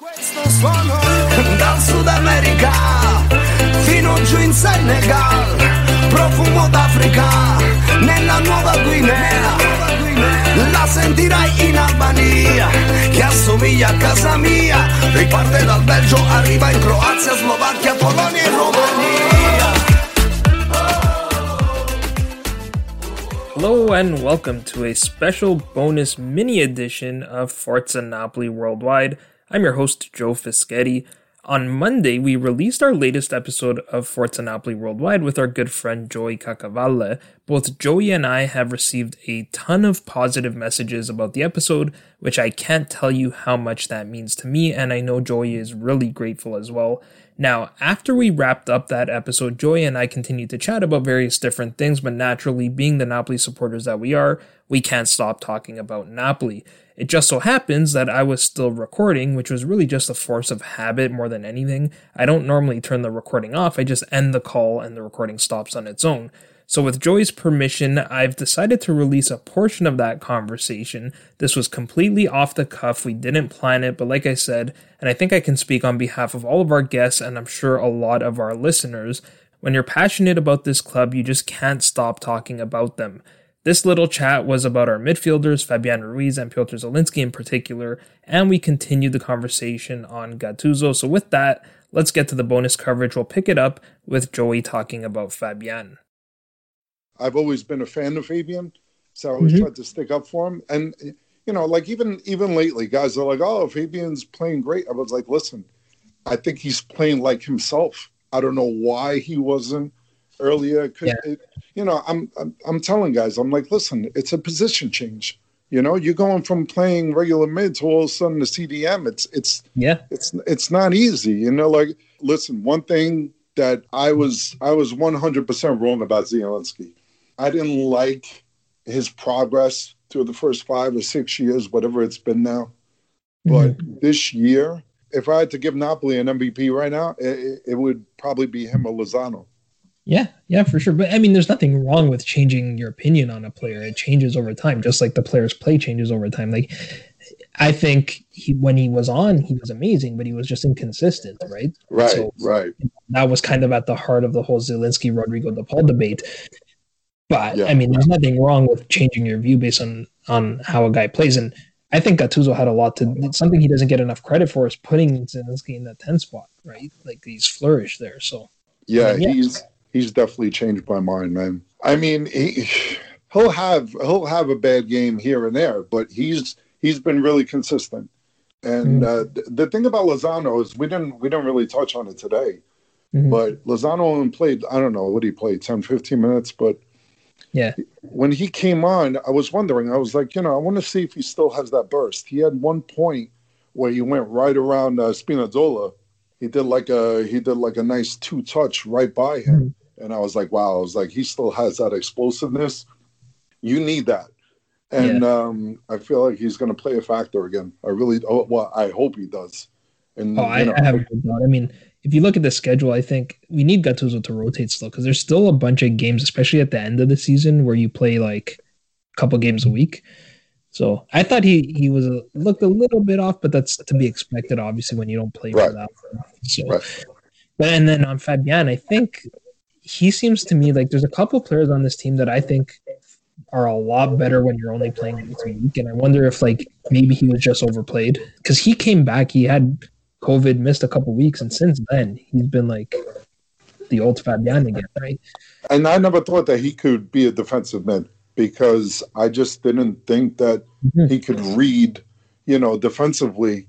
Questo suono dal Sud America fino giù in Senegal, profumo d'Africa nella Nuova Guinea. La sentirai in Albania, che assomiglia a casa mia. Riparte dal Belgio, arriva in Croazia, Slovacchia, Polonia e Romania. Hello and welcome to a special bonus mini edition of Forza Napoli Worldwide. I'm your host, Joe Fischetti. On Monday, we released our latest episode of Forza Napoli Worldwide with our good friend Joey Caccavale. Both Joey and I have received a ton of positive messages about the episode, which I can't tell you how much that means to me, and I know Joey is really grateful as well. Now, after we wrapped up that episode, Joey and I continued to chat about various different things, but naturally, being the Napoli supporters that we are, we can't stop talking about Napoli. It just so happens that I was still recording, which was really just a force of habit more than anything. I don't normally turn the recording off, I just end the call and the recording stops on its own. So, with Joey's permission, I've decided to release a portion of that conversation. This was completely off the cuff. We didn't plan it, but like I said, and I think I can speak on behalf of all of our guests and I'm sure a lot of our listeners, when you're passionate about this club, you just can't stop talking about them. This little chat was about our midfielders, Fabian Ruiz and Piotr Zielinski in particular, and we continued the conversation on Gattuso. So, with that, let's get to the bonus coverage. We'll pick it up with Joey talking about Fabian. I've always been a fan of Fabian, so I always mm-hmm. tried to stick up for him. And you know, like even even lately, guys are like, "Oh, Fabian's playing great." I was like, "Listen, I think he's playing like himself. I don't know why he wasn't earlier. Could, yeah. it, you know, I'm, I'm I'm telling guys, I'm like, listen, it's a position change. You know, you're going from playing regular mid to all of a sudden the CDM. It's it's yeah, it's it's not easy. You know, like listen, one thing that I was I was 100 percent wrong about Zielinski. I didn't like his progress through the first five or six years, whatever it's been now. But mm-hmm. this year, if I had to give Napoli an MVP right now, it, it would probably be him or Lozano. Yeah, yeah, for sure. But I mean, there's nothing wrong with changing your opinion on a player. It changes over time, just like the player's play changes over time. Like, I think he, when he was on, he was amazing, but he was just inconsistent, right? Right, so, right. That was kind of at the heart of the whole Zielinski Rodrigo De Paul debate. But yeah. I mean, there's nothing wrong with changing your view based on on how a guy plays. And I think Gattuso had a lot to something he doesn't get enough credit for is putting Zielinski in that 10 spot, right? Like he's flourished there. So yeah, I mean, yeah. he's he's definitely changed my mind, man. I mean, he he'll have he'll have a bad game here and there, but he's he's been really consistent. And mm-hmm. uh, the thing about Lozano is we didn't we didn't really touch on it today, mm-hmm. but Lozano only played I don't know what he played 10, 15 minutes, but yeah, when he came on, I was wondering. I was like, you know, I want to see if he still has that burst. He had one point where he went right around uh, Spinazzola. He did like a he did like a nice two touch right by him. Mm-hmm and I was like, wow, I was like, he still has that explosiveness. You need that. And yeah. um, I feel like he's going to play a factor again. I really, oh, well, I hope he does. And oh, I, know, I have. I mean, if you look at the schedule, I think we need Gattuso to rotate still because there's still a bunch of games, especially at the end of the season, where you play like a couple games a week. So I thought he he was a, looked a little bit off, but that's to be expected, obviously, when you don't play right. for that. So, right. but and then on Fabian, I think he seems to me like there's a couple players on this team that I think are a lot better when you're only playing once a week. And I wonder if like maybe he was just overplayed because he came back, he had COVID, missed a couple weeks, and since then he's been like the old Fabian again, right? And I never thought that he could be a defensive man because I just didn't think that mm-hmm. he could read, you know, defensively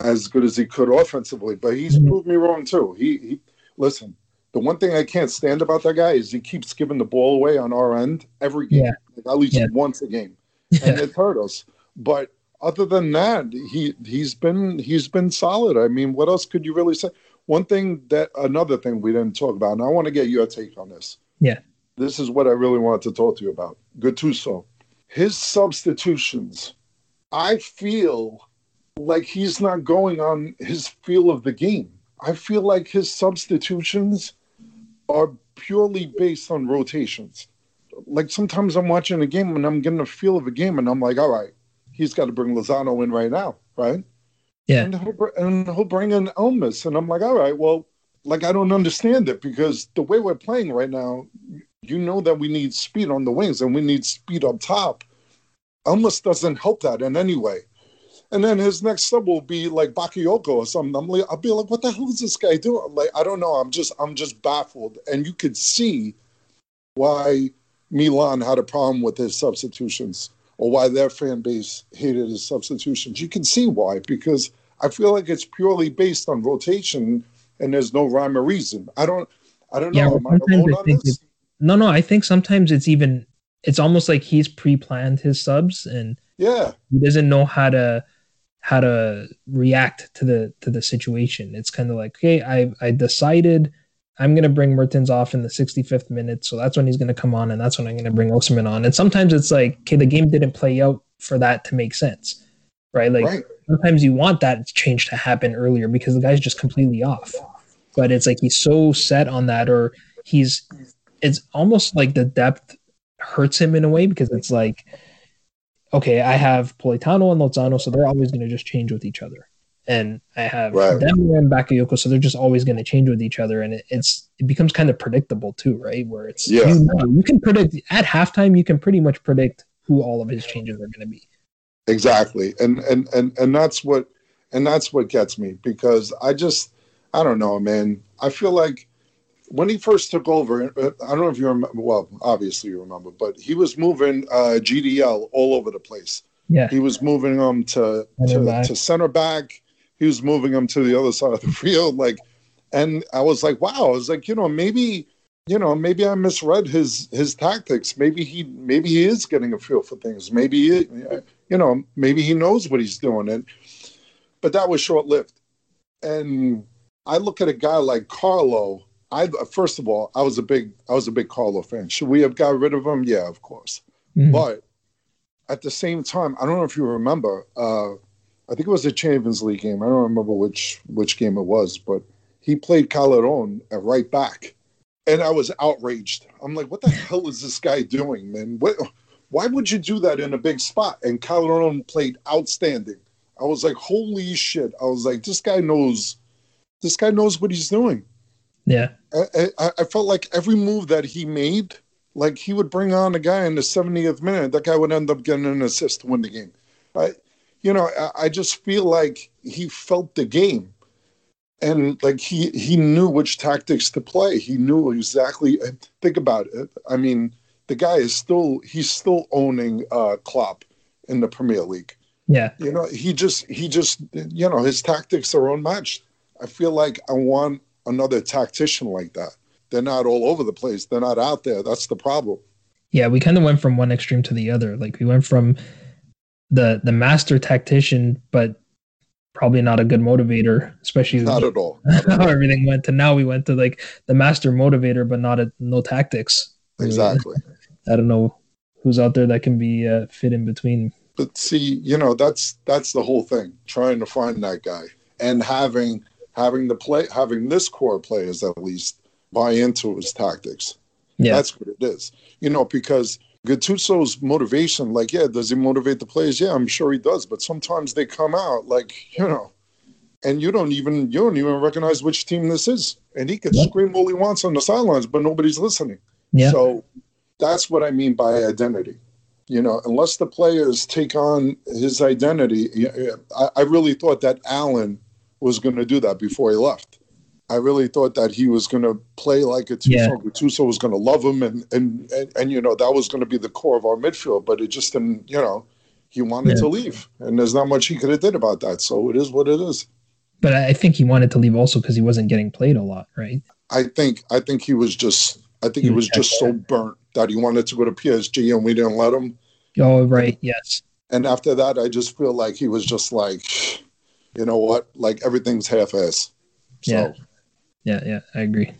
as good as he could offensively. But he's mm-hmm. proved me wrong too. He, he listen. The one thing I can't stand about that guy is he keeps giving the ball away on our end every game, yeah. like at least yeah. once a game, and it hurt us. But other than that, he he's been he's been solid. I mean, what else could you really say? One thing that another thing we didn't talk about, and I want to get your take on this. Yeah. This is what I really wanted to talk to you about. Gattuso. His substitutions, I feel like he's not going on his feel of the game. I feel like his substitutions are purely based on rotations. Like sometimes I'm watching a game and I'm getting a feel of a game and I'm like, all right, he's got to bring Lozano in right now, right? Yeah. And he'll, and he'll bring in Elmas. And I'm like, all right, well, like I don't understand it because the way we're playing right now, you know that we need speed on the wings and we need speed up top. Elmas doesn't help that in any way. And then his next sub will be like Bakayoko or something. I'm like, I'll be like, what the hell is this guy doing? Like, I don't know. I'm just, I'm just baffled. And you could see why Milan had a problem with his substitutions or why their fan base hated his substitutions. You can see why, because I feel like it's purely based on rotation and there's no rhyme or reason. I don't I don't yeah, know. Am I alone on this? No, no, I think sometimes it's even it's almost like he's pre-planned his subs and yeah he doesn't know how to how to react to the to the situation. It's kind of like, okay, I I decided I'm going to bring Mertens off in the 65th minute. So that's when he's going to come on, and that's when I'm going to bring Osimhen on. And sometimes it's like, okay, the game didn't play out for that to make sense, right? Like right. sometimes you want that change to happen earlier because the guy's just completely off. But it's like he's so set on that, or he's, it's almost like the depth hurts him in a way because it's like, okay, I have Politano and Lozano, so they're always going to just change with each other and I have right. Demme and Bakayoko, so they're just always going to change with each other, and it, it's it becomes kind of predictable too, right? Where it's yeah. you, know, you can predict at halftime, you can pretty much predict who all of his changes are going to be. Exactly, and and and and that's what and that's what gets me because I just I don't know, man. I feel like when he first took over, uh, I don't know if you remember. Well, obviously you remember, but he was moving uh, GDL all over the place. Yeah, he was moving them to to, to center back he was moving them to the other side of the field. Like, and I was like, wow. I was like, you know, maybe, you know, maybe I misread his his tactics. Maybe he maybe he is getting a feel for things. Maybe he, you know, maybe he knows what he's doing. And but that was short lived. And I look at a guy like Carlo. I first of all, I was a big I was a big Carlo fan. Should we have got rid of him? Yeah, of course. Mm-hmm. But at the same time, I don't know if you remember. Uh, I think it was a Champions League game. I don't remember which which game it was, but he played Callejon at right back, and I was outraged. I'm like, what the hell is this guy doing, man? What? Why would you do that in a big spot? And Callejon played outstanding. I was like, holy shit! I was like, this guy knows, this guy knows what he's doing. Yeah, I, I, I felt like every move that he made, like he would bring on a guy in the 70th minute, that guy would end up getting an assist to win the game. I, you know, I, I just feel like he felt the game and like he he knew which tactics to play. He knew exactly. Think about it. I mean, the guy is still he's still owning uh, Klopp in the Premier League. Yeah, you know, he just he just you know his tactics are unmatched. I feel like I want another tactician like that. They're not all over the place. They're not out there. That's the problem. Yeah, we kind of went from one extreme to the other. Like we went from the the master tactician, but probably not a good motivator, especially not at all. Not how everything went to now. We went to like the master motivator, but not a no tactics. Exactly. I don't know who's out there that can be uh, fit in between. But see, you know, that's that's the whole thing. Trying to find that guy and having having the play having this core players at least buy into his tactics. Yeah, that's what it is. You know, because Gattuso's motivation, like, yeah, does he motivate the players? Yeah, I'm sure he does. But sometimes they come out like, you know, and you don't even you don't even recognize which team this is. And he can yep. scream all he wants on the sidelines, but nobody's listening. Yeah. So that's what I mean by identity. you know, unless the players take on his identity, I, I really thought that Allan was going to do that before he left. I really thought that he was going to play like a Gattuso. Yeah. Gattuso was going to love him, and, and and and you know that was going to be the core of our midfield. But it just didn't. You know, he wanted yeah. to leave, and there's not much he could have did about that. So it is what it is. But I think he wanted to leave also because he wasn't getting played a lot, right? I think I think he was just I think he, he was just so burnt that he wanted to go to PSG and we didn't let him. Oh right, yes. And after that, I just feel like he was just like, you know what, like everything's half-ass. So. Yeah yeah, yeah, I agree.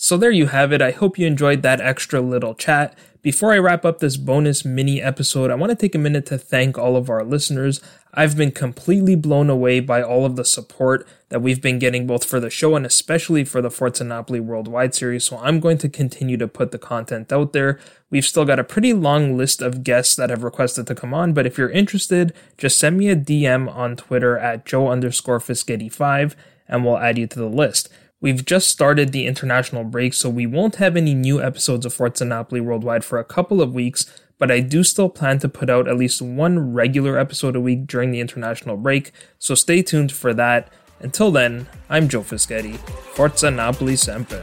So there you have it. I hope you enjoyed that extra little chat. Before I wrap up this bonus mini episode, I want to take a minute to thank all of our listeners. I've been completely blown away by all of the support that we've been getting both for the show and especially for the Forza Napoli Worldwide series. So I'm going to continue to put the content out there. We've still got a pretty long list of guests that have requested to come on, but if you're interested, just send me a DM on Twitter at Joe underscore Fischetti5 and we'll add you to the list. We've just started the international break, so we won't have any new episodes of Forza Napoli Worldwide for a couple of weeks, but I do still plan to put out at least one regular episode a week during the international break, so stay tuned for that. Until then, I'm Joe Fischetti. Forza Napoli sempre.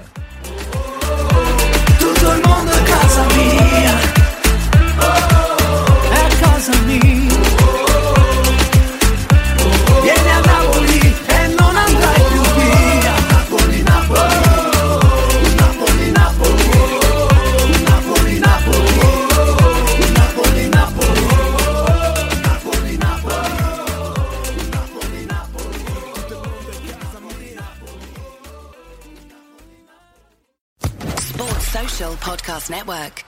Tutto il mondo casa mia. È casa mia. Network.